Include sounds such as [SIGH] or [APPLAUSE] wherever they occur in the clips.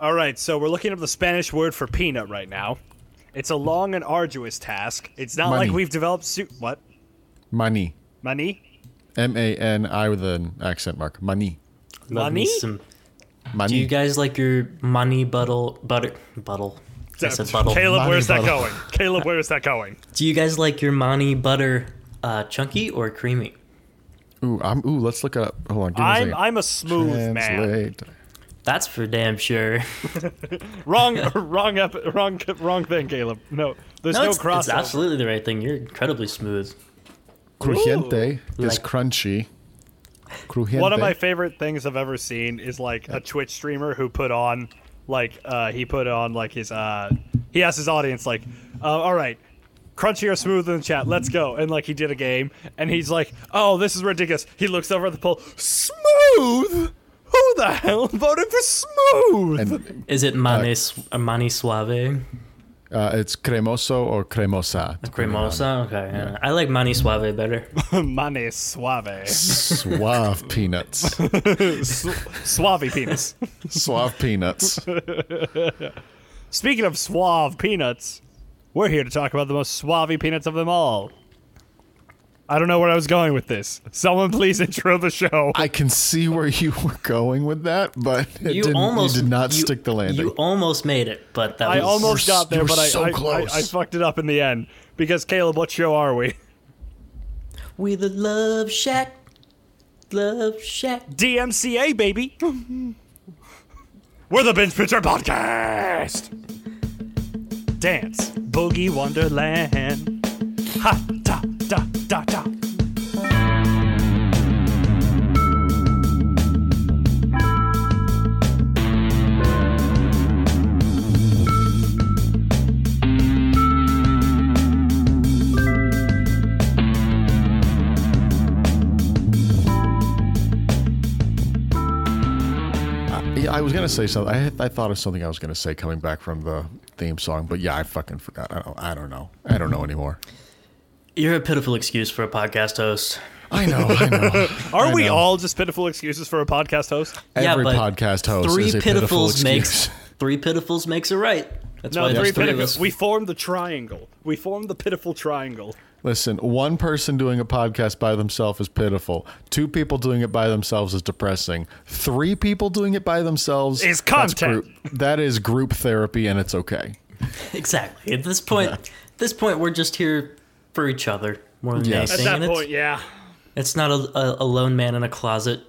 All right, so we're looking up the Spanish word for peanut right now. It's a long and arduous task. It's not Money. like we've developed suit. what Money. money. M A N I with an accent mark. Money. Love me Money? some- Money. Do you guys like your money buttle butter buttle? I said buttle. Caleb, Money where's that bottle. going? Caleb, where's that going? Do you guys like your money butter uh, chunky or creamy? Ooh, I'm, ooh, let's look up. Hold on. Give me a I'm second. I'm a smooth man. Translate. That's for damn sure. [LAUGHS] Wrong, wrong, ep- wrong, wrong thing, Caleb. No, there's No, no, it's, it's absolutely the right thing. You're incredibly smooth. Crujiente is Like- crunchy. Crujiente. One of my favorite things I've ever seen is like a Twitch streamer who put on like uh he put on like his uh he asked his audience like uh, all right crunchy or smooth in the chat let's go and like he did a game and he's like oh this is ridiculous he looks over at the poll smooth who the hell voted for smooth and Is it mani, s- uh, mani suave? uh, it's cremoso or cremosa. depending Cremosa? Okay. yeah. I like mani suave better. [LAUGHS] mane suave Suave peanuts. Su- suave peanuts. Suave peanuts. speaking of suave peanuts we're here to talk about the most suave peanuts of them all I don't know where I was going with this. Someone please [LAUGHS] intro the show. I can see where you were going with that, but it You didn't, almost you did not you- stick the landing. You almost made it, but that I was almost got there, you were but I, so I, I, close. I fucked it up in the end. Because Caleb, what show are we? We the Love Shack. Love Shack. DMCA, baby. We're the Binge Pitcher Podcast. Dance, Boogie Wonderland. Ha da da da da. Uh, yeah, I was gonna say something. I, I thought of something I was gonna say coming back from the theme song, but yeah, I fucking forgot. I don't. I don't know. I don't know anymore. You're a pitiful excuse for a podcast host. I know. I know. [LAUGHS] Are I we know. all just pitiful excuses for a podcast host? Yeah, Every but podcast host Three is a pitiful pitifuls excuse. makes [LAUGHS] three pitifuls makes it right. That's No, why three there's three of pitiful. We formed the triangle. We formed the pitiful triangle. Listen, one person doing a podcast by themselves is pitiful. Two people doing it by themselves is depressing. Three people doing it by themselves Is that's content. group- that is group therapy, and it's okay. [LAUGHS] Exactly. At this point, at this point, we're just here for each other more than Yes. anything. At and that it's, yeah. it's not a, a, a lone man in a closet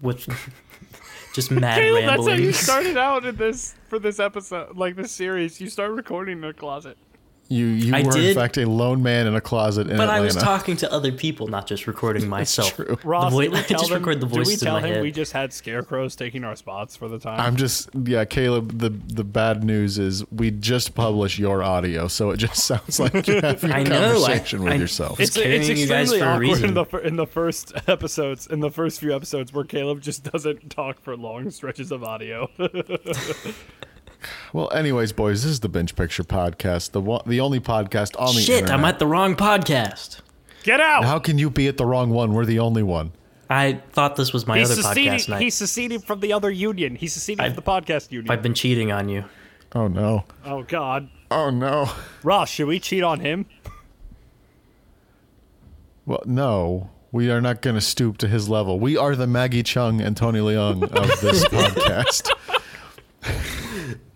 with [LAUGHS] just mad Caleb, that's how you started out in this for this episode, like this series. You start recording in a closet. You you I were in fact a lone man in a closet in But Atlanta. I was talking to other people, not just recording [LAUGHS] myself. true. Ross, voi- did we I tell just them, record the did we voices in tell my him head. we just had scarecrows taking our spots for the time? I'm just yeah, Caleb. The the bad news is we just published your audio, so it just [LAUGHS] sounds like you're [LAUGHS] having a I know, I- conversation with I- yourself. It's it's, it's carrying you extremely for awkward in the in the first episodes, in the first few episodes, where Caleb just doesn't talk for long stretches of audio. Well, anyways, boys, this is the Bench Picture Podcast, the one, the only podcast on the Shit, internet. I'm at the wrong podcast. Get out! How can you be at the wrong one? We're the only one. I thought this was my he's other seceding. podcast night. He's seceding from the other union. He's seceding I- from the podcast union. I've been cheating on you. Oh no! oh God, Oh no! Ross, should we cheat on him? Well, no, we are not going to stoop to his level. We are the Maggie Cheung and Tony Leung of this [LAUGHS] podcast.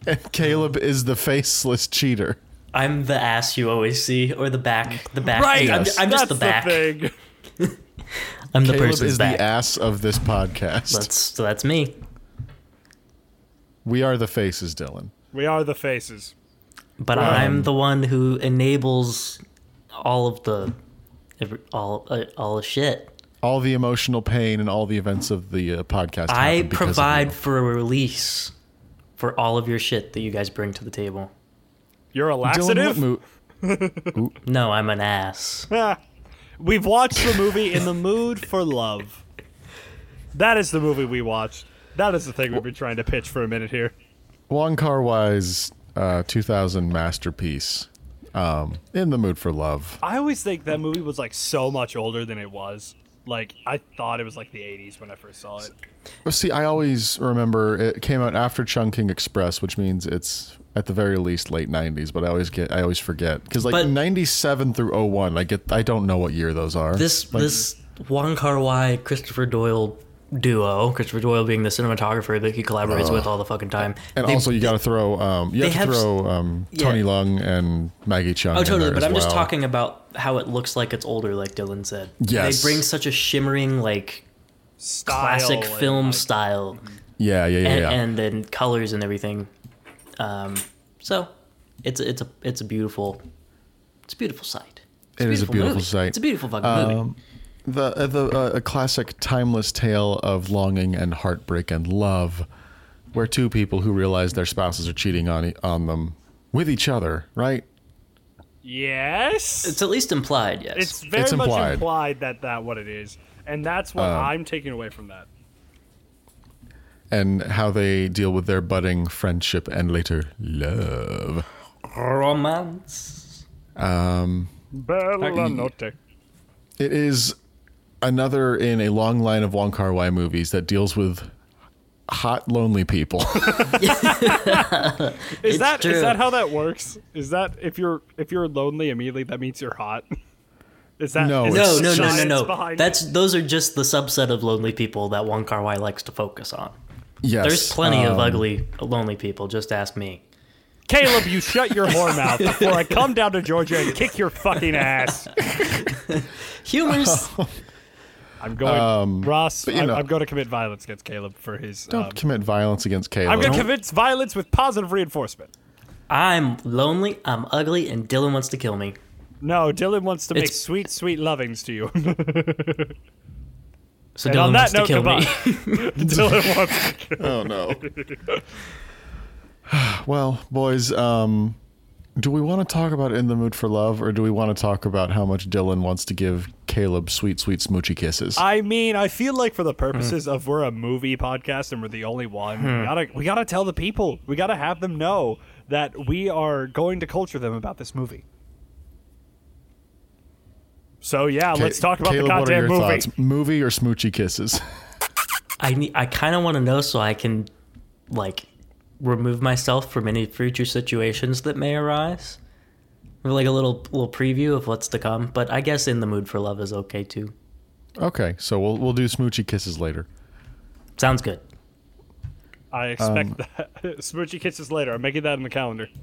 And Caleb is the faceless cheater. I'm the ass you always see, or the back, the back. Right. I'm, I'm just the back. thing. [LAUGHS] I'm the Caleb person's is back. the ass of this podcast. That's so that's me. we are the faces, Dylan. We are the faces. But I'm the one who enables all of the every- all uh, all the shit. All the emotional pain and all the events of the uh, podcast. I happen because of provide for a release for all of your shit that you guys bring to the table. You're a Dylan, laxative. what mo- No, I'm an ass. [LAUGHS] We've watched the movie In the Mood for Love. That is the movie we watched. That is the thing we've been trying to pitch for a minute here. Wong Kar Wai's uh, 2000 masterpiece, um, "In the Mood for Love." I always think that movie was like so much older than it was. Like I thought it was like the 80s when I first saw it. Well, see, I always remember it came out after Chungking Express, which means it's at the very least late '90s. But I always get, I always forget because like But- '97 through 01, I get, I don't know what year those are. This Like, this Wong Kar Wai Christopher Doyle duo, Christopher Doyle being the cinematographer that he collaborates with all the fucking time. and They- also you got to throw, um, you they have to have throw um, yeah. Tony Leung and Maggie Cheung. Oh, in totally. there But as I'm just talking about how it looks like it's older, like Dylan said. Yes. They bring such a shimmering, like Style classic film like, style Yeah, yeah, yeah, and, yeah. and then colors and everything. Um, so it's a, it's a it's a beautiful it's a beautiful sight. It's It is a beautiful movie. sight. It's a beautiful fucking movie. The uh, the uh, a classic timeless tale of longing and heartbreak and love, where two people who realize their spouses are cheating on e- on them with each other, right? Yes. It's at least implied, yes. It's very It's much implied. implied that that what it is, and that's what Um, I'm taking away from that. And how they deal with their budding friendship and later love. romance. Um, Bella notte. it is another in a long line of Wong Kar Wai movies that deals with hot lonely people. [LAUGHS] Is It's that is true. that how that works? Is that if you're if you're lonely immediately that means you're hot? Is that No, is No, no, no, no, no. behind That's those are just the subset of lonely people that Wong Kar Wai likes to focus on. yes, There's plenty of um, ugly, lonely people. Just ask me. Caleb, you shut your [LAUGHS] whore mouth before I come down to Georgia and kick your fucking ass. Humors. [LAUGHS] I'm going, Ross. Um, you I'm, know- I'm going to commit violence against Caleb for his. Don't um, commit violence against Caleb. I'm going to commit violence with positive reinforcement. I'm lonely. I'm ugly, and Dylan wants to kill me. No, Dylan wants to make sweet, sweet lovings to you. [LAUGHS] So And Dylan on wants that to note, kill me. [LAUGHS] [LAUGHS] Dylan wants to kill Oh no. [SIGHS] well, boys, um, do we want to talk about In the Mood for Love, or do we want to talk about how much Dylan wants to give Caleb sweet, sweet smoochy kisses? I mean, I feel like for the purposes Hmm. of we're a movie podcast and we're the only one, we gotta we gotta tell the people, we gotta have them know that we are going to culture them about this movie. So yeah, Ca- let's talk about Caleb, the what are goddamn your movie. thoughts? Movie or smoochy kisses? [LAUGHS] I need, I kind of want to know so I can, like, remove myself from any future situations that may arise. Or like a little little preview of what's to come. But I guess in the mood for love is okay too. okay, so we'll we'll do smoochy kisses later. Sounds good. I expect um, that [LAUGHS] smoochy kisses later. I'm making that in the calendar. [LAUGHS]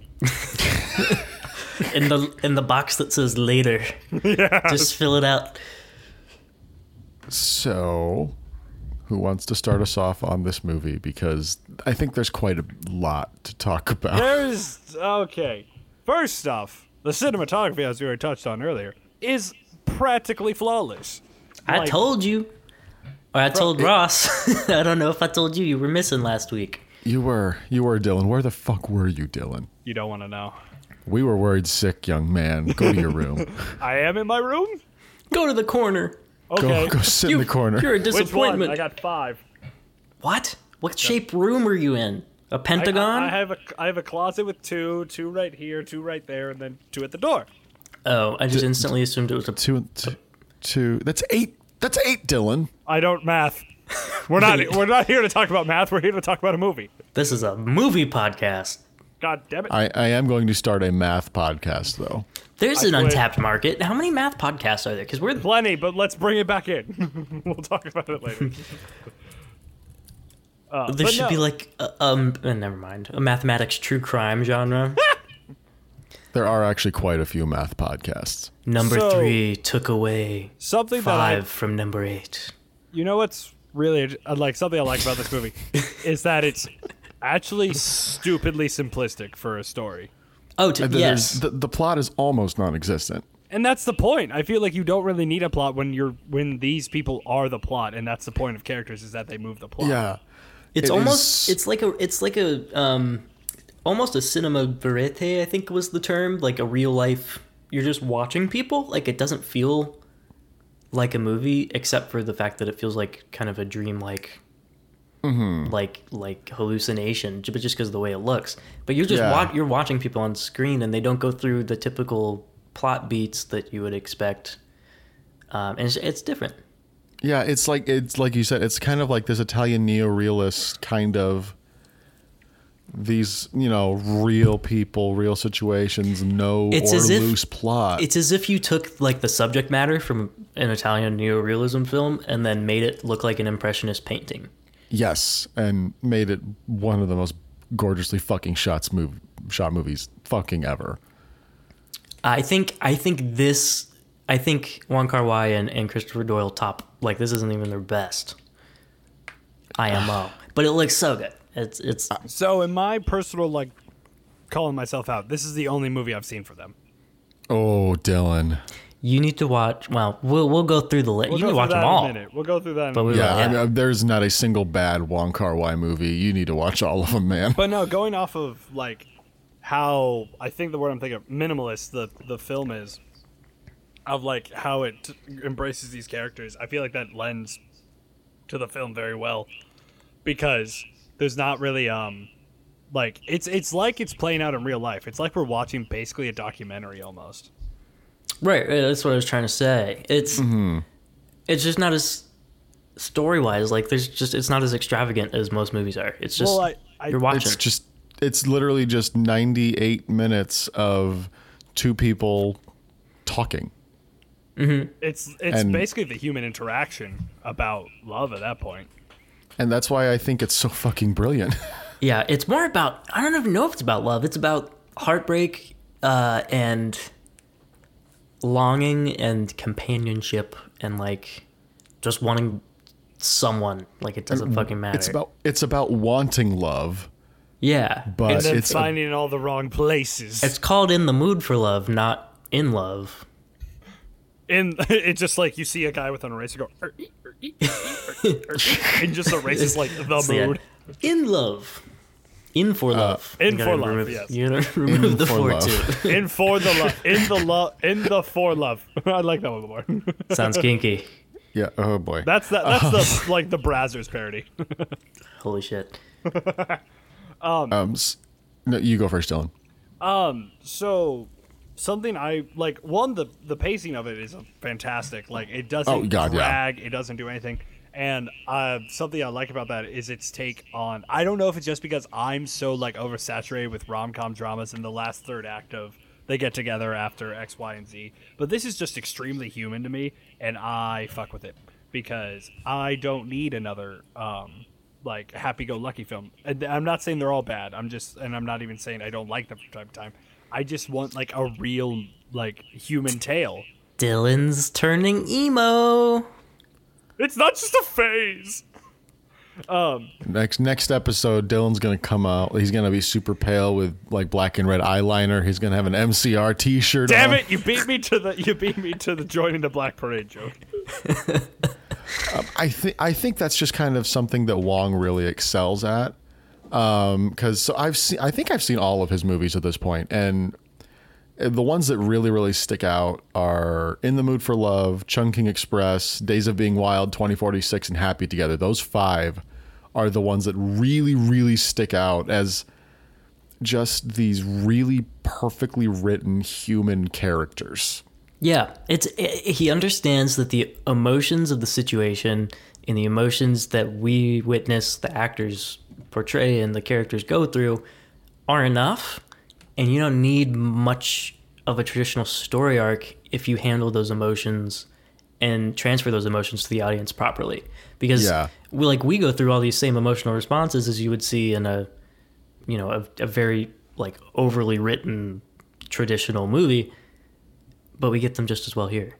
In the in the box that says later, [LAUGHS] just fill it out. So, who wants to start us off on this movie? Because I think there's quite a lot to talk about. There's okay. First off, the cinematography, as we already touched on earlier, is practically flawless. I Like- told you. Or I told Ross. [LAUGHS] I don't know if I told you you were missing last week. You were, you were Dylan. Where the fuck were you, Dylan? You don't want to know. We were worried sick, young man. Go to your room. [LAUGHS] I am in my room. Go to the corner. Okay. Go, go sit You, in the corner. You're a Which one? disappointment. I got five. What? What shape room are you in? A I, pentagon? I, I have a I have a closet with two, two right here, two right there, and then two at the door. oh, I just instantly assumed it was a. two, two, two. That's eight. That's eight, Dylan. I don't math. We're not we're not here to talk about math. We're here to talk about a movie. This is a movie podcast. God damn it! I, I am going to start a math podcast, though. There's I an quit. untapped market. How many math podcasts are there? Because we're Plenty, but let's bring it back in. [LAUGHS] we'll talk about it later. [LAUGHS] Uh, there should no. be like uh, um uh, never mind a mathematics true crime genre. [LAUGHS] There are actually quite a few math podcasts. number So- three took away something five I, from number eight. you know what's really uh, like something I like about this movie [LAUGHS] is that it's actually stupidly simplistic for a story. Oh, t- yes. The, the plot is almost non-existent. And that's the point. I feel like you don't really need a plot when you're when these people are the plot, and that's the point of characters is that they move the plot. Yeah. It's It almost is- it's like a it's like a um almost a cinema verite I think was the term like a real life you're just watching people like it doesn't feel like a movie except for the fact that it feels like kind of a dream like Mm-hmm. like like hallucination but just because of the way it looks but you're just Yeah. wa- you're watching people on screen and they don't go through the typical plot beats that you would expect um, and it's, it's different Yeah, it's like it's like you said. It's kind of like this Italian neo-realist kind of these you know real people, real situations, no It's or as if- loose plot. It's as if you took like the subject matter from an Italian neorealism film and then made it look like an impressionist painting. yes, and made it one of the most gorgeously fucking shots move shot movies fucking ever. I think I think this I think Wong Kar Wai and, and Christopher Doyle top like this isn't even their best IMO, but it looks so good. It's it's uh, So, in my personal like calling myself out, this is the only movie I've seen for them. Oh, Dylan. you need to watch. Well, we'll we'll go through the list. We'll you need to watch that them in all. a minute. We'll go through that. In But a we- minute. Yeah, I mean, there's not a single bad Wong Kar Wai movie. You need to watch all of them, man. But no, going off of like how I think the word I'm thinking of minimalist the the film is of like how it embraces these characters. I feel like that lends to the film very well because there's not really um like it's it's like it's playing out in real life. It's like we're watching basically a documentary almost. Right, right, that's what I was trying to say. It's Mm-hmm. it's just not as story wise. Like there's just it's not as extravagant as most movies are. It's just Well, I- I- you're watching. It's just it's literally just 98 minutes of two people talking. It's it's And- basically the human interaction about love at that point. And that's why I think it's so fucking brilliant. [LAUGHS] Yeah, it's more about I don't even know if it's about love. It's about heartbreak uh, and longing and companionship and like just wanting someone. Like it doesn't fucking matter. It's about it's about wanting love, yeah, but And then it's a- finding in all the wrong places. it's called in the mood for love, not in love. In [LAUGHS] it's just like you see a guy with an eraser go "Er, ee, er, ee, er, ee, er, ee," [LAUGHS] and just erases like the [LAUGHS] So, yeah, mood. in love. In for love. Uh, in for love, remove- yes. You gotta remove the for for love. too. In for the love, in the love, in the for love. I like that one more. Sounds kinky. yeah. Oh boy. That's that. That's the like the Brazzers parody. Holy shit. um, s- no, you go first, Dylan. Um. So something I like. One, the the pacing of it is fantastic. Like it doesn't Oh, God, yeah. drag. It doesn't do anything. And uh, something I like about that is its take on. I don't know if it's just because I'm so like oversaturated with rom com dramas in the last third act of they get together after X, Y, and Z. But this is just extremely human to me, and I fuck with it because I don't need another um, like happy-go-lucky film. And I'm not saying they're all bad. I'm just, and I'm not even saying I don't like them from time to time. I just want like a real like human tale. Dylan's turning emo. It's not just a phase. Um, Next next episode, Dylan's gonna come out. He's gonna be super pale with like black and red eyeliner. He's gonna have an MCR T-shirt. Damn on. it! You beat me to the you beat me to the joining the Black Parade joke. [LAUGHS] I think I think that's just kind of something that Wong really excels at. Um, because so I've seen, I think I've seen all of his movies at this point, and the ones that really really stick out are In the Mood for Love, Chungking Express, Days of Being Wild, 2046, and Happy Together. Those five are the ones that really really stick out as just these really perfectly written human characters. Yeah, it's i he understands that the emotions of the situation and the emotions that we witness the actors portray and the characters go through are enough, and you don't need much of a traditional story arc if you handle those emotions and transfer those emotions to the audience properly. Because Yeah. we like we go through all these same emotional responses as you would see in a you know a, a very like overly written traditional movie but we get them just as well here.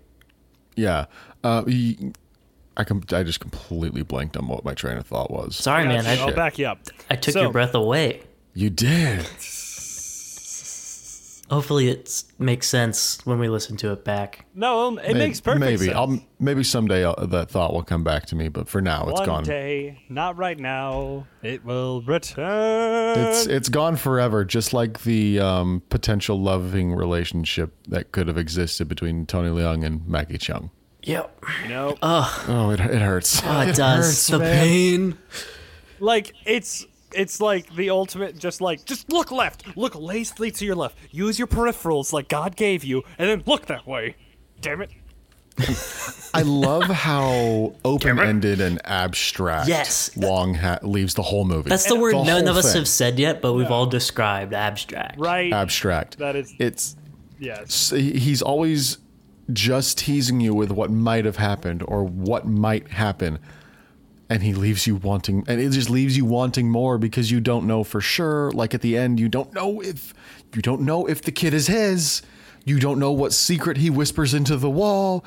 Yeah. Uh, I com- I just completely blanked on what my train of thought was. Sorry, man. Gotcha. I'll back you up. I took So- your breath away. You did. Hopefully, it makes sense when we listen to it back. No, um, it May- makes perfect maybe. sense. I'll maybe someday I'll, that thought will come back to me, but for now it's One gone. day, not right now, it will return. It's it's gone forever, just like the um, potential loving relationship that could have existed between Tony Leung and Maggie Cheung. Yep. you know, Oh, it, it hurts. Oh, it does. hurts, the man. pain. like it's it's like the ultimate. Just like just look left, look lazily to your left. Use your peripherals like God gave you, and then look that way. Damn it! I love how [LAUGHS] open ended and abstract Yes. Wong ha- leaves the whole movie. That's the word The none whole of us thing. have said yet, but we've all described abstract. Right. abstract. That is- It's yes. he's always just teasing you with what might have happened or what might happen. And he leaves you wanting and it just leaves you wanting more because you don't know for sure. Like at the end you don't know if you don't know if the kid is his. You don't know what secret he whispers into the wall.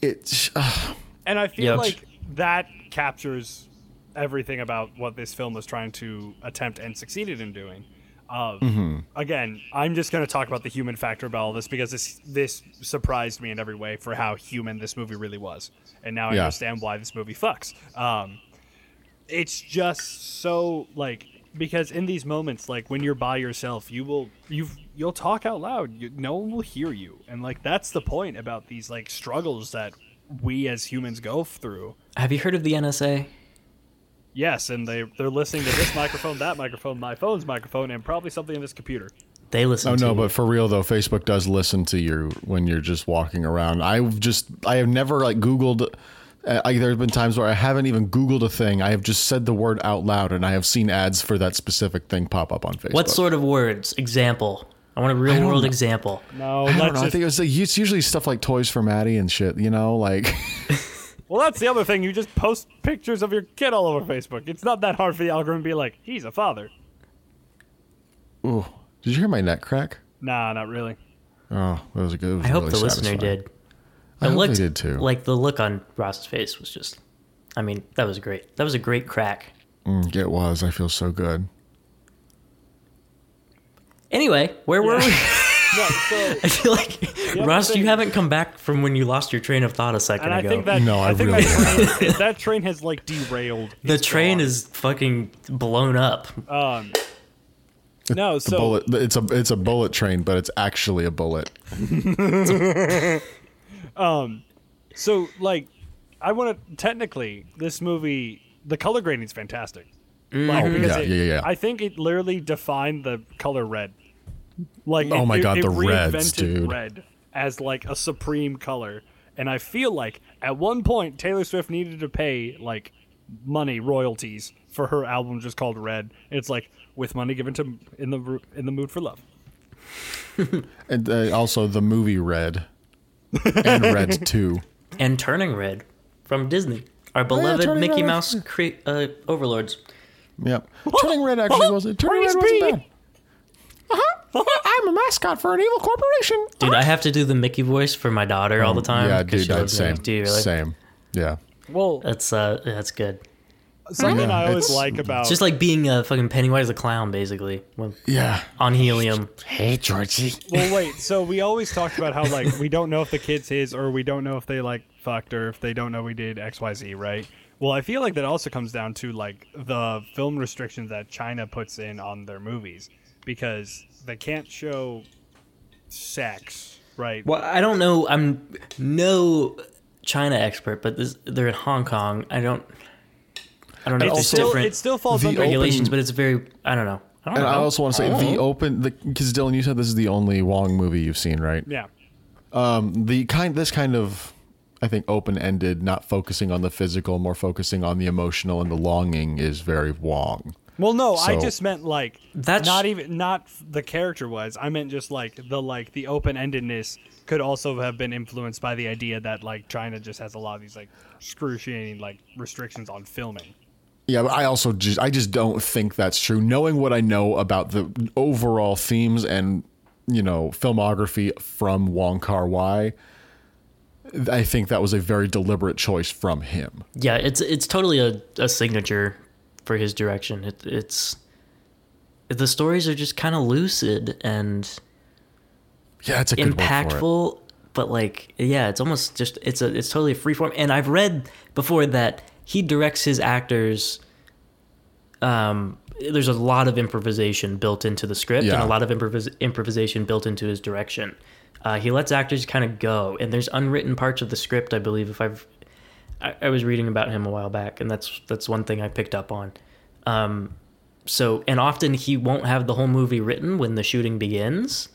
It's uh, And I feel Yep. like that captures everything about what this film was trying to attempt and succeeded in doing. Um, Mm-hmm. Again, I'm just going to talk about the human factor about all this because this this surprised me in every way for how human this movie really was, and now I Yeah. understand why this movie fucks. Um, it's just so like because in these moments, like when you're by yourself, you will you you'll talk out loud. You, no one will hear you, and like that's the point about these like struggles that we as humans go through. Have you heard of the NSA? Yes, and they they're listening to this microphone, that microphone, my phone's microphone, and probably something in this computer. They listen oh to no you. but for real though facebook does listen to you when you're just walking around i've just i have never like googled uh, I, there have been times where I haven't even Googled a thing. I have just said the word out loud, and I have seen ads for that specific thing pop up on Facebook. What sort of words? Example. I want a real world know. example. No, I don't let's know. I think it was, it's usually stuff like toys for Maddie and shit. You know, like [LAUGHS] well, that's the other thing. You just post pictures of your kid all over Facebook. It's not that hard for the algorithm to be like, he's a father. Ooh, did you hear my neck crack? Nah, not really. Oh, that was a good. it was I hope really the listener did. I It hope they looked- did too. Like the look on Ross's face was just. I mean, that was great. That was a great crack. Mm, it was. I feel so good. Anyway, where were [LAUGHS] we? No, so, [LAUGHS] I feel like other Ross, you haven't come back from when you lost your train of thought a second and I ago. think that No, I think really that, train, [LAUGHS] that train has like derailed. the train gone. is fucking blown up. Um, no, The so bullet. It's a it's a bullet train, but it's actually a bullet. [LAUGHS] so like, I want to technically this movie. The color grading is fantastic. Like, Oh, because yeah, it- yeah, yeah, yeah. I think it literally defined the color red. Like, Oh it- my it- God, it the reds, reinvented dude. Red as like a supreme color, and I feel like at one point Taylor Swift needed to pay like money royalties for her album just called Red. It's like with money given to in the in the mood for love. [LAUGHS] And uh, also the movie Red and [LAUGHS] Red Two. And Turning Red from Disney. Our beloved Turning Mickey Red. Mouse cre- uh, overlords. Yep. Turning Red actually [GASPS] wasn't. Turning Red Praise wasn't bad. Uh-huh. [LAUGHS] I'm a mascot for an evil corporation. Dude, I have to do the Mickey voice for my daughter all the time. Yeah, 'cause dude. that's I'd loves same. Mickey. Do you really? Same. Yeah. Well, That's uh, that's good. something Yeah, I always it's- like about It's just like being a fucking Pennywise the clown, basically, when, Yeah. on helium. Hey, Georgie. Well, wait. [LAUGHS] So we always talked about how like we don't know if the kid's his, or we don't know if they like fucked, or if they don't know we did X, Y, Z, right? Well, I feel like that also comes down to like the film restrictions that China puts in on their movies because they can't show sex, right? Well, I don't know. I'm no China expert, but this, they're in Hong Kong. I don't. I don't know if It there's still different it still falls the under regulations, open- but it's very. I don't know. I don't And know. I also want to say the open because Dylan, you said this is the only Wong movie you've seen, right? yeah. Um, The kind, this kind of, I think, open-ended, not focusing on the physical, more focusing on the emotional and the longing, is very Wong. Well, no, I just meant like That's- not even not the character was. I meant just like the like the open endedness could also have been influenced by the idea that like China just has a lot of these like excruciating like restrictions on filming. Yeah, but I also just I just don't think that's true. Knowing what I know about the overall themes and you know filmography from Wong Kar Wai, I think that was a very deliberate choice from him. yeah, it's it's totally a, a signature for his direction. It, it's the stories are just kind of lucid and Yeah, it's a good word for it. impactful but like yeah it's almost just it's a it's totally a free form and i've read before that he directs his actors um there's a lot of improvisation built into the script and a lot of improvis- improvisation built into his direction uh, he lets actors kind of go and there's unwritten parts of the script i believe if i've I, I was reading about him a while back and that's that's one thing i picked up on um so and often he won't have the whole movie written when the shooting begins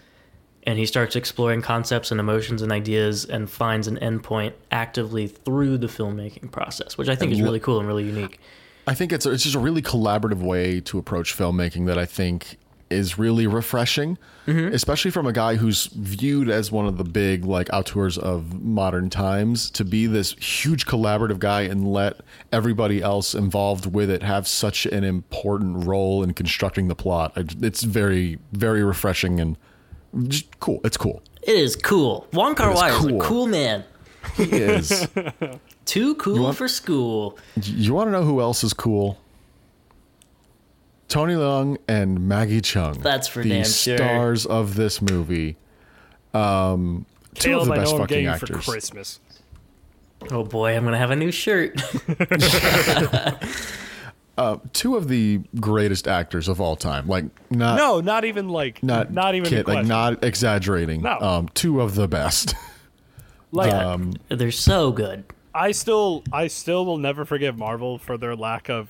and he starts exploring concepts and emotions and ideas and finds an endpoint actively through the filmmaking process, which I think is really cool and really unique. I think it's it's just a really collaborative way to approach filmmaking that I think is really refreshing, mm-hmm. especially from a guy who's viewed as one of the big like auteurs of modern times to be this huge collaborative guy and let everybody else involved with it have such an important role in constructing the plot. It's very very refreshing and just cool. It's cool. It is cool. Wong Kar is Wai is a cool. cool man. He is. [LAUGHS] Too cool want- for school. you want to know who else is cool? Tony Leung and Maggie Cheung. That's for the damn sure. stars of this movie. Um, two Caleb, of the I best know I'm fucking getting actors. for Christmas. Oh boy, I'm gonna have a new shirt. [LAUGHS] Two of the greatest actors of all time. Like not No, not even like not not even kid, like not exaggerating. No. Um, two of the best. [LAUGHS] like um, They're so good. I still I still will never forgive Marvel for their lack of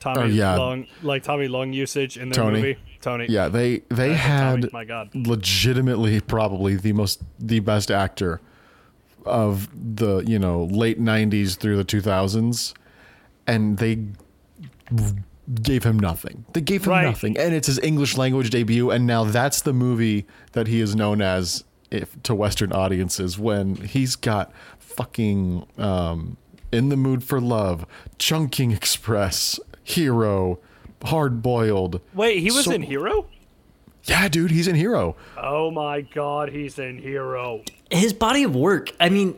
Tommy Oh, yeah. Long like Tommy Long usage in their Tony. movie. Tony. yeah, they they Tommy, had my God. legitimately probably the most the best actor of the you know late 90s through the 2000s and they gave him nothing they gave him Right. nothing and it's his english language debut and now that's the movie that he is known as if to western audiences when he's got fucking um in the mood for love Chungking Express hero hard boiled Wait, he was So- in Hero? yeah dude he's in hero Oh my god, he's in Hero. His body of work. I mean,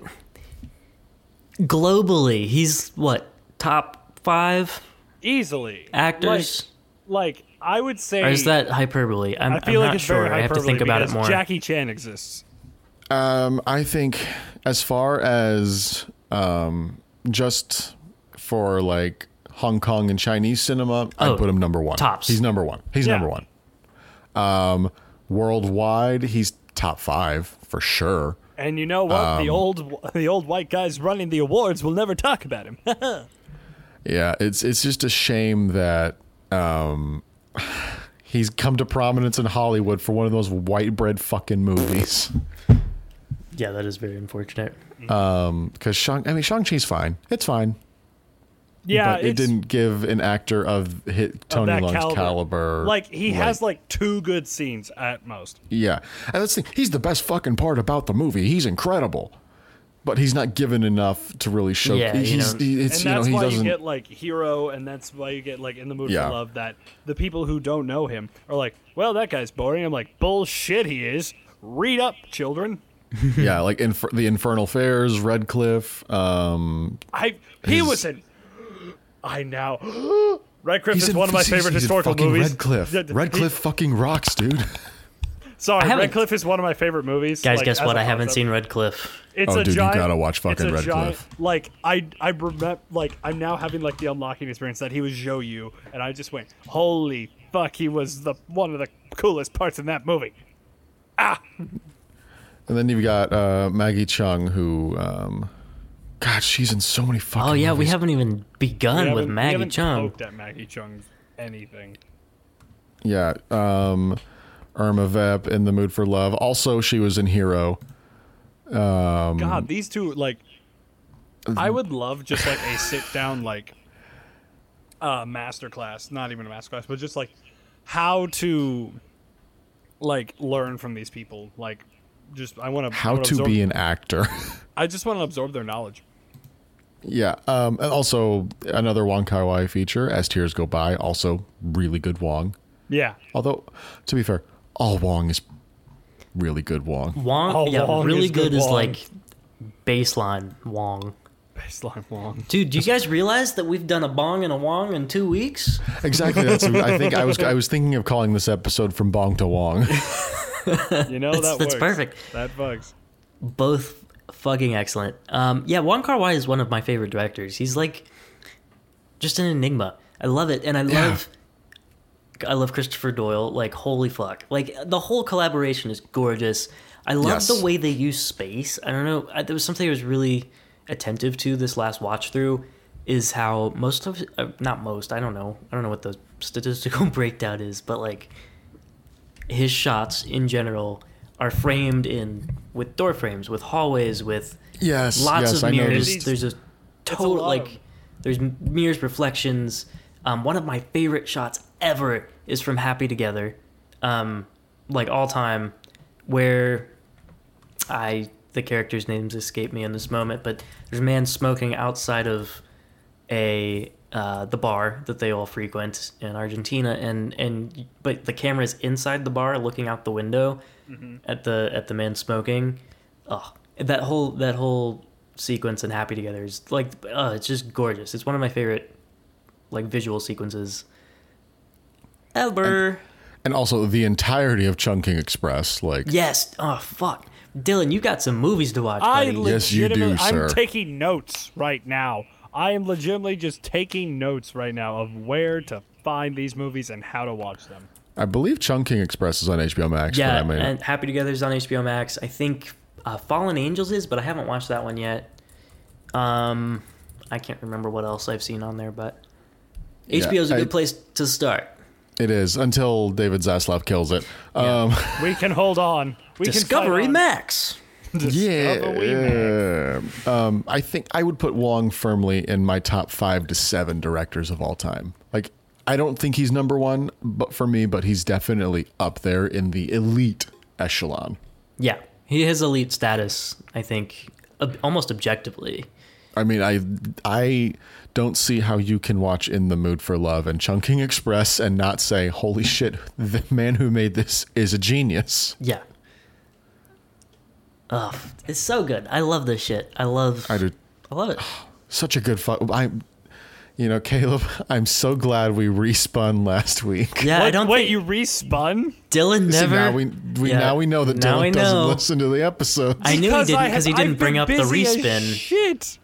globally, he's what top five Easily. actors. Like, like I would say or is that hyperbole? I'm, I feel I'm like not it's sure. very I have to think about it more. Jackie Chan exists. Um, I think as far as um, just for like Hong Kong and Chinese cinema, Oh, I'd put him number one. tops. He's number one. He's Yeah. number one. Um, worldwide, he's top five for sure. And you know what? Um, the old the old white guys running the awards will never talk about him. [LAUGHS] Yeah, it's it's just a shame that um, [SIGHS] he's come to prominence in Hollywood for one of those white bread fucking movies. yeah, that is very unfortunate. Um, Because Shang, I mean, Shang Chi's fine. It's fine. Yeah, but it didn't give an actor of hit Tony that Leung's caliber. caliber. Like he has like two good scenes at most. yeah, and that's the thing. He's the best fucking part about the movie. He's incredible, but he's not given enough to really show. Yeah, you he's, know. he- it's and you know that's he why doesn't. you get like hero, and that's why you get like in the mood Yeah. love. That the people who don't know him are like, well, that guy's boring. I'm like, bullshit, he is. Read up, children. [LAUGHS] yeah, like Infer- the Infernal Affairs, Redcliffe. Um, I he His- was in. I now. [GASPS] Red Cliff he's is in- one of my favorite he's historical fucking movies. Red Cliff. Yeah, he- Red Cliff fucking rocks, dude. [LAUGHS] Sorry, I haven't- Red Cliff is one of my favorite movies. Guys, like, guess what? I haven't concept. seen Red Cliff. It's Oh, a dude, you gotta watch fucking it's a Red Cliff. Giant, like I, I remember, like I'm now having like the unlocking experience that he was Zhou Yu, and I just went, holy fuck, he was the one of the coolest parts in that movie. Ah, And then you've got uh, Maggie Chung, who, um, God, she's in so many fucking. Oh yeah, we haven't even begun we with haven't- we Maggie haven't Cheung. poked at Maggie Cheung's anything. Yeah, um, Irma Vep in the Mood for Love. Also, she was in Hero. Um, God, these two like, I would love just like a sit down like, uh, master class. Not even a master class, but just like how to, like, learn from these people. Like, just I want to How to be an actor. [LAUGHS] I just want to absorb their knowledge. Yeah. Um, and also another Wong Kar Wai feature, As Tears Go By. Also really good Wong. Yeah. Although, to be fair, all Wong is really good Wong. Wong, Oh, yeah, Wong really is good good is Wong. like baseline Wong. Baseline Wong. Dude, do you guys realize that we've done a bong and a Wong in two weeks? Exactly. That's. I think I was. I was thinking of calling this episode from Bong to Wong. [LAUGHS] You know That's- that that's works. perfect. That bugs. Both fucking excellent. Um, yeah, Wong Kar Wai is one of my favorite directors. He's like just an enigma. I love it, and I Yeah. love. I love Christopher Doyle. Like, holy fuck! Like the whole collaboration is gorgeous. I love Yes. the way they use space. I don't know. I, there was something I was really attentive to this last watch through. Is how most of uh, not most. I don't know. I don't know what the statistical [LAUGHS] breakdown is, but like his shots in general are framed in with door frames, with hallways, with Yes, lots yes, of I mirrors. noticed. There's a total lot like of 'em. there's mirrors, reflections. Um, one of my favorite shots ever is from Happy Together, um, like all time, where I the characters' names escape me in this moment, but there's a man smoking outside of a uh, the bar that they all frequent in Argentina, and and but the camera is inside the bar, looking out the window at the at the man smoking. Oh, that whole that whole sequence and Happy Together is like, oh, it's just gorgeous. It's one of my favorite like visual sequences ever. and also the entirety of Chungking Express. Like, yes. Oh fuck, Dylan, you got some movies to watch, I buddy. Yes, you do, sir. I'm taking notes right now. I am legitimately just taking notes right now of where to find these movies and how to watch them. I believe Chungking Express is on HBO Max. for yeah, that minute. and Happy Together is on HBO Max. I think uh, Fallen Angels is, but I haven't watched that one yet. Um, I can't remember what else I've seen on there, but Yeah, HBO is a good place to start. it is until David Zaslav kills it. Um, We can hold on. We Discovery can fight on. Max. Discovery yeah. Um, I think I would put Wong firmly in my top five to seven directors of all time. Like, I don't think he's number one, but for me, but he's definitely up there in the elite echelon. Yeah, he has elite status. I think ob- almost objectively. I mean, I I don't see how you can watch In the Mood for Love and Chungking Express and not say, "Holy shit, [LAUGHS] the man who made this is a genius." Yeah. Oh, it's so good. I love this shit. I love. I do I love it. [SIGHS] such a good fun. I, you know, Caleb, [LAUGHS] I'm so glad we respun last week. Yeah, I don't wait, think you respun? Dylan See, never. now we, we Yeah. now we know that Now Dylan doesn't know. listen to the episodes. I knew he didn't because he didn't I've bring up the busy as respin. Shit.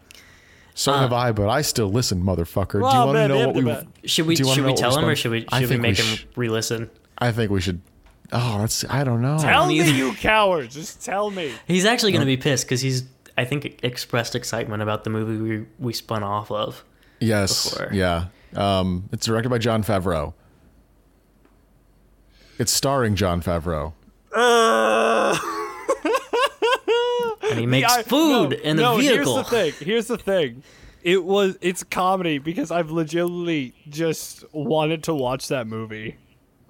so uh, have I, but I still listen, motherfucker. Do you want to know what we? Should we Do you wanna should we tell him or should we I should we think we make sh- him re-listen? I think we should. Oh, that's. I don't know. Tell me, you cowards. Just tell me. He's actually going to be pissed because he's I think expressed excitement about the movie we we spun off of. Yes. before. Yeah. Um, it's directed by Jon Favreau. It's starring Jon Favreau. [LAUGHS] And he makes I- food no, in a no, vehicle. Here's the thing. Here's the thing. It was it's comedy because I've legitimately just wanted to watch that movie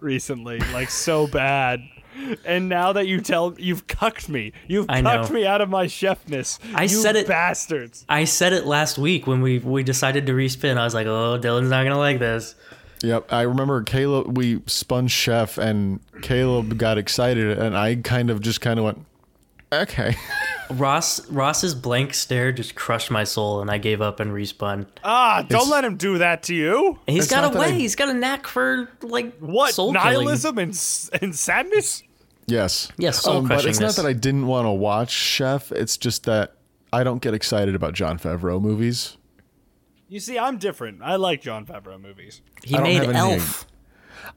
recently, like so bad. And now that you tell you've cucked me. You've I cucked know. me out of my chefness. I you said it- bastards. I said it last week when we we decided to respin. I was like, "Oh, Dylan's not gonna like this." Yep. I remember Caleb. We spun chef, and Caleb got excited, and I kind of just kind of went, "Okay." [LAUGHS] Ross Ross's blank stare just crushed my soul, and I gave up and respun. Ah, don't It's- let him do that to you. And he's It's got a way. I- He's got a knack for like What soul nihilism and and sadness? Yes. Yes, soul Um, but it's not that I didn't want to watch Chef. It's just that I don't get excited about Jon Favreau movies. You see, I'm different. I like Jon Favreau movies. He made Elf.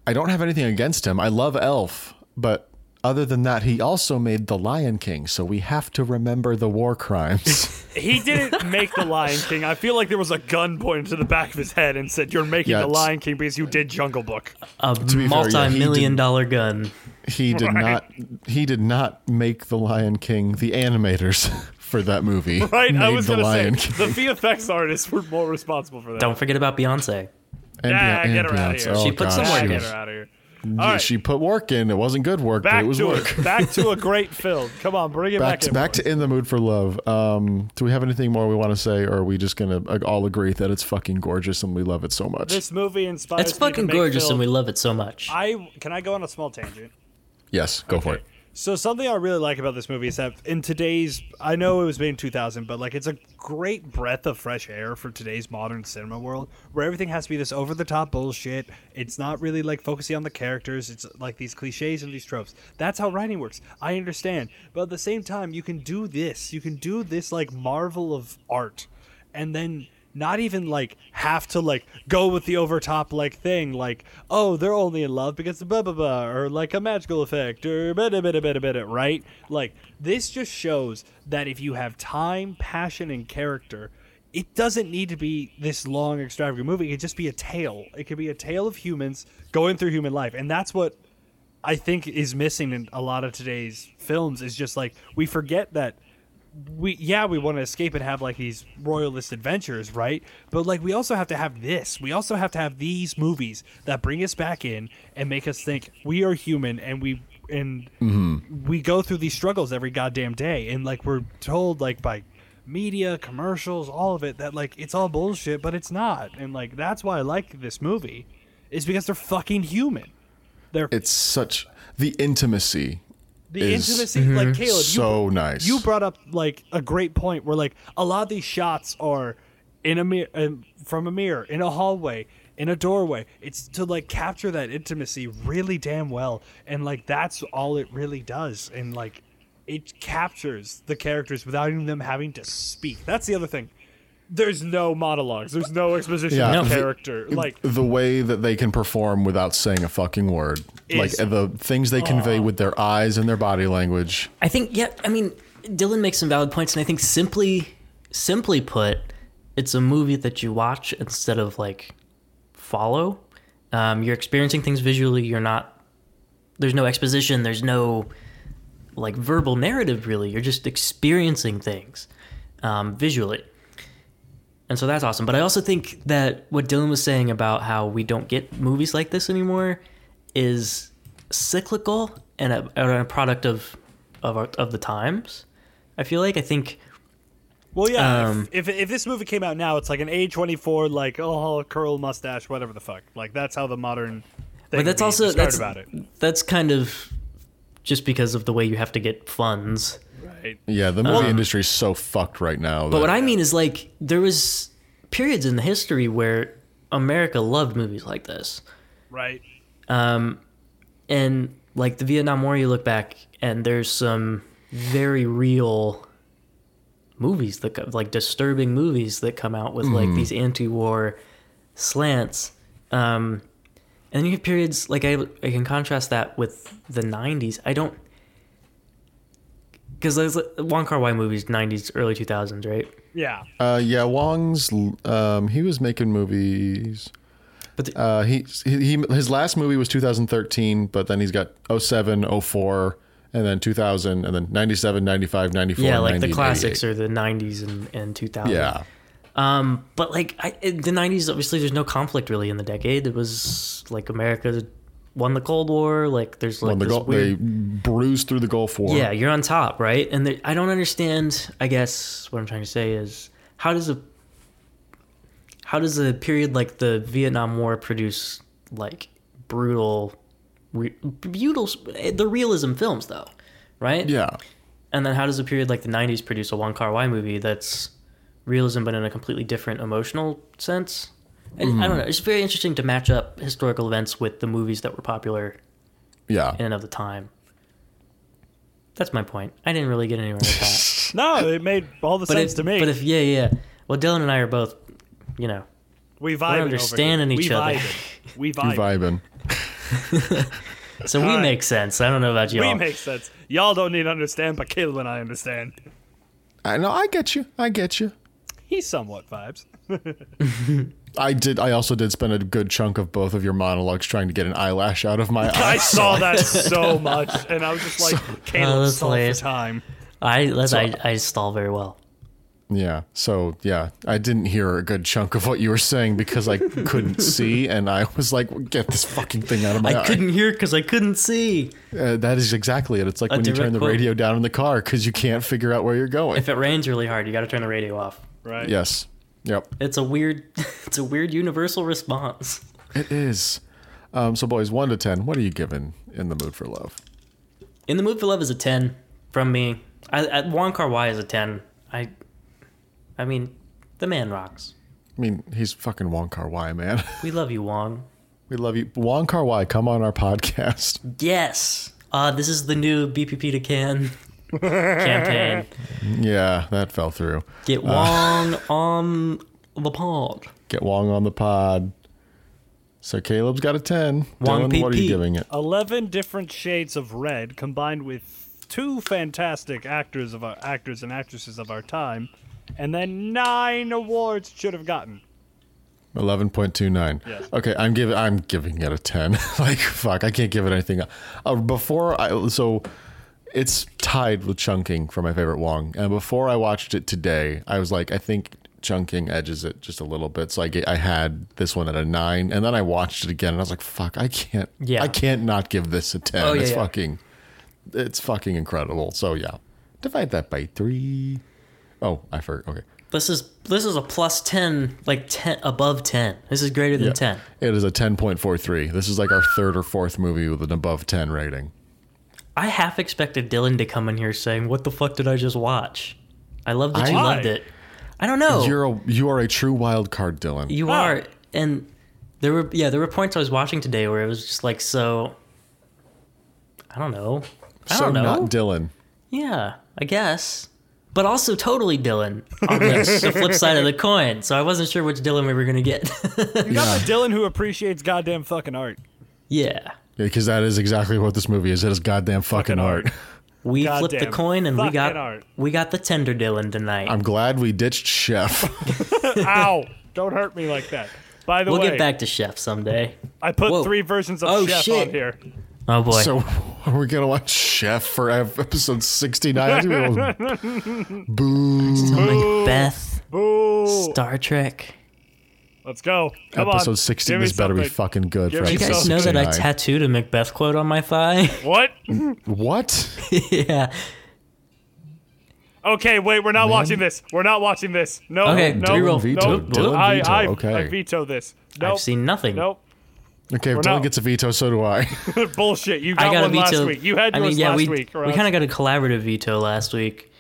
I don't have anything against him. I love Elf, but other than that, he also made The Lion King, so we have to remember the war crimes. [LAUGHS] He didn't make the Lion King. I feel like there was a gun pointed to the back of his head and said, "You're making Yeah, the Lion King because you did Jungle Book." A be fair, yeah, multi-million did- dollar gun. he did Right. not. He did not make The Lion King. The animators [LAUGHS] for that movie [LAUGHS] Right? made I was The gonna Lion say King. the VFX artists were more responsible for that. Don't forget about Beyonce. And Yeah, Beyonce- get her and outta Beyonce. here. Oh, She put some gosh, work in. get her out of here. Yeah, All right. She put work in. It wasn't good work, but Back it was to work. it. Back to a [LAUGHS] great film. Come on, bring it Back back. to, in, back to In the Mood for Love. Um, do we have anything more we want to say, or are we just gonna uh, all agree that it's fucking gorgeous and we love it so much? this movie inspires. It's me to fucking make gorgeous, film. and we love it so much. I can I go on a small tangent. yes, go for it. So something I really like about this movie is that in today's I know it was made in 2000, but like it's a great breath of fresh air for today's modern cinema world where everything has to be this over the top bullshit. It's not really like focusing on the characters. It's like these clichés and these tropes. That's how writing works. I understand. But at the same time, you can do this. You can do this like marvel of art and then not even like have to like go with the overtop like thing like oh they're only in love because of blah blah blah or like a magical effect or blah, blah, blah, blah, blah, blah, right? Like this just shows that if you have time passion and character it doesn't need to be this long extravagant movie. It could just be a tale. It could be a tale of humans going through human life. And that's what I think is missing in a lot of today's films is just like we forget that we yeah we want to escape and have like these royalist adventures right? But like we also have to have this. We also have to have these movies that bring us back in and make us think we are human and we and mm-hmm. we go through these struggles every goddamn day. And like we're told like by media commercials all of it that like it's all bullshit but it's not. And like that's why i like this movie is because they're fucking human. They're It's such the intimacy. The intimacy like mm-hmm. caleb you- nice. you brought up like a great point where like a lot of these shots are in a mirror from a mirror in a hallway in a doorway. It's to like capture that intimacy really damn well. And like that's all it really does. And like it captures the characters without even them having to speak. That's the other thing there's no monologues there's no exposition Yeah. of No. character like the way that they can perform without saying a fucking word, like the things they convey with their eyes and their body language. I think yeah, I mean Dylan makes some valid points and I think simply simply put, it's a movie that you watch instead of like follow. Um, you're experiencing things visually, you're not there's no exposition, there's no like verbal narrative really. You're just experiencing things um, visually. And so that's awesome. But I also think that what Dylan was saying about how we don't get movies like this anymore is cyclical and a, and a product of of our, of the times. I feel like I think Well, yeah. Um, if, if if this movie came out now, it's like an A twenty four, like oh, curl mustache, whatever the fuck. Like that's how the modern. But that's also that's that's kind of just because of the way you have to get funds. Right? Yeah, the movie industry is so fucked right now. But what I mean is like there was periods in the history where America loved movies like this. Right. Um, and like the Vietnam War, you look back and there's some very real movies that like disturbing movies that come out with like these anti-war slants. Um, and then you have periods like I, I can contrast that with the 90s. I don't because there's like, Wong Kar Wai movies 90s early 2000s right Yeah. uh, yeah, Wong's um, he was making movies. but the, Uh, he, he he his last movie was 2013, but then he's got 07, 04, and then 2000, and then 97, 95, 94. yeah like 90, the classics 88. are the 90s and, and 2000 Yeah, Um, but like I, the '90s, obviously, there's no conflict really in the decade. It was like America won the Cold War. Like there's like the this Gul- they bruised through the Gulf War. yeah, you're on top, right? And I don't understand. I guess what I'm trying to say is how does a how does a period like the Vietnam War produce like brutal, re, brutal the realism films though, right? yeah. And then how does a period like the 90s produce a Wong Kar Wai movie that's realism but in a completely different emotional sense? I, I don't mm-hmm. know. It's very interesting to match up historical events with the movies that were popular Yeah. in and of the time. That's my point. I didn't really get anywhere with that. [LAUGHS] No, it made all the but sense if, to me. But if yeah, yeah. Well, Dylan and I are both, you know, we vibe understanding each [LAUGHS] we other. We vibing. We vibe. vibing. [LAUGHS] so we Alright. make sense. I don't know about y'all. We make sense. Y'all don't need to understand, but Caleb and I understand. I know. I get you. I get you. He somewhat vibes. [LAUGHS] I did. I also did spend a good chunk of both of your monologues trying to get an eyelash out of my eye. [LAUGHS] I saw that so [LAUGHS] much, and I was just like, Oh, Caleb, that's stall for time. I that's, So- I I stall very well. Yeah. So yeah, I didn't hear a good chunk of what you were saying because I couldn't see, and I was like, "Get this fucking thing out of my I eye." I couldn't hear because I couldn't see. Uh, that is exactly it. It's like A when you turn the quote. radio down in the car because you can't figure out where you're going. If it rains really hard, you got to turn the radio off. Right. yes. Yep. It's a weird, [LAUGHS] it's a weird universal response. It is. Um, so, boys, one to ten. What are you giving in the mood for love? In the Mood for Love is a ten from me. I, I, Wong Kar Wai is a ten. I, I mean, the man rocks. I mean, he's fucking Wong Kar Wai, man. [LAUGHS] We love you, Wong. we love you, Wong Kar Wai. Come on our [LAUGHS] podcast. Yes. Uh, this is the new BPP to Can campaign. Yeah, that fell through. Get Wong on the pod. Get Wong on the pod. So Caleb's got a ten. Wong Dylan, what are you giving it? 11 different shades of red combined with two fantastic actors of our actors and actresses of our time and then nine awards it should have gotten Eleven point two nine. Yes. Okay, I'm giving I'm giving it a ten. [LAUGHS] like fuck, I can't give it anything. Uh, before I so it's tied with Chungking for my favorite Wong. And before I watched it today, I was like, I think Chungking edges it just a little bit. So I get, I had this one at a nine, and then I watched it again, and I was like, fuck, I can't. Yeah. I can't not give this a ten. Oh, yeah, it's yeah. fucking, it's fucking incredible. So yeah, divide that by three. Oh, I forgot. Okay. This is this is a plus ten, like ten above ten. This is greater than Yeah. ten. It is a 10.43. This is like our third or fourth movie with an above 10 rating. I half expected Dylan to come in here saying, "What the fuck did I just watch?" I love that I- you loved it. I don't know. You're a, you are a true wild card, Dylan. You Oh. are, and there were yeah, there were points I was watching today where it was just like so. I don't know. I so don't know. not Dylan. yeah, I guess, but also totally Dylan on the, the flip side of the coin. So I wasn't sure which Dylan we were gonna get. You got the Dylan who appreciates goddamn fucking art. yeah, Because that is exactly what this movie is. It is goddamn fucking, Fucking art. art. [LAUGHS] we flipped the coin and we got art. we got the tender Dylan tonight. I'm glad we ditched Chef. [LAUGHS] Ow! Don't hurt me like that. By the way we'll get back to Chef someday. I put Whoa. three versions of Oh, Chef shit. on here. Oh boy. so [LAUGHS] are we going to watch Chef for episode 69? Boo. Still Macbeth, Boo! Star Trek. Let's go. Come on. Episode 60 Give me this better be something. fucking good Give for me You episode guys know that I 69. tattooed a Macbeth quote on my thigh? [LAUGHS] What? What? yeah. Okay, wait. We're not watching this. We're not watching this. No. Okay, no, Dylan no, vetoed. no. Dylan I, veto, I, okay. I veto this. Nope. I've seen nothing. Nope. Okay, if We're Dylan not- gets a veto, so do I. [LAUGHS] Bullshit. You I got got a one last veto. week. You had I yours mean, yeah, last we, week. we Ross. kind of got a collaborative veto last week.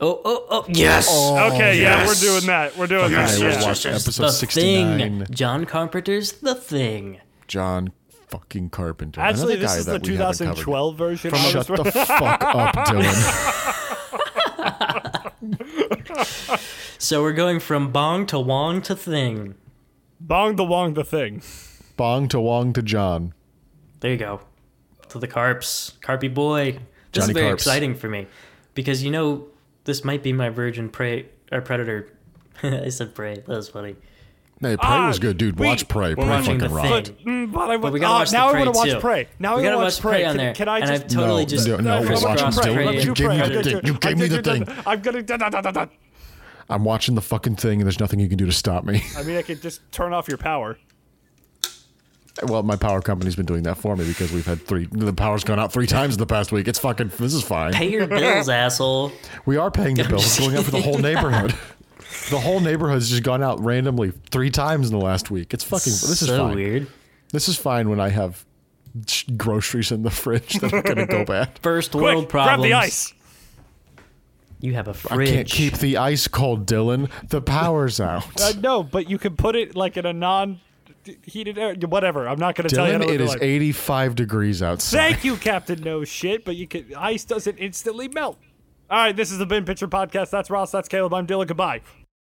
Oh, oh, oh, yes! Oh, Okay, yeah, we're doing that. We're doing Yes, that. we'll yeah. watch episode the 69. Thing. John Carpenter's The Thing. John fucking Carpenter. Actually, Another this guy is the that we haven't covered. 2012 version. of Shut this the fuck up, [LAUGHS] Dylan. [LAUGHS] So we're going from Bong to Wong to Thing. Bong the Wong the thing. Bong to Wong to John. There you go. To the Carps. Carpy boy. This Johnny is very Carps. exciting for me. Because you know, this might be my virgin prey or predator. [LAUGHS] I said prey. That was funny. Hey, Prey Ah, was good, dude. we- Watch Prey. Prey fucking The rocked. Thing. Mm, but I, But we gotta oh, watch the now I Prey want to watch too. Prey. Now We I gotta watch Prey Prey. on Can, there, can I and just? I've totally No, just no, no, I watching watch Prey. Prey. You Let's do gave me Prey. the I'm thing. gonna- You gave I'm me the gonna- thing. I'm gonna. I'm watching the fucking thing, and there's nothing you can do to stop me. I mean, I could just turn off your power. Well, my power company's been doing that for me because we've had three. The power's gone out three times in the past week. It's fucking. This is fine. Pay your bills, [LAUGHS] asshole. We are paying the bills. It's going up for the whole neighborhood. The whole neighborhood's just gone out randomly three times in the last week. It's fucking. This is so fine. weird. This is fine when I have groceries in the fridge that are gonna go bad. [LAUGHS] First Quick, world grab the ice. You have a fridge. I can't keep the ice cold, Dylan. The power's out. Uh, no, but you can put it like in a non-heated air, Whatever. I'm not gonna tell you. how Dylan, to it is life. 85 degrees outside. Thank you, Captain No Shit. But you can ice doesn't instantly melt. All right, this is the Big Picture Podcast. That's Ross. That's Caleb. I'm Dylan. Goodbye.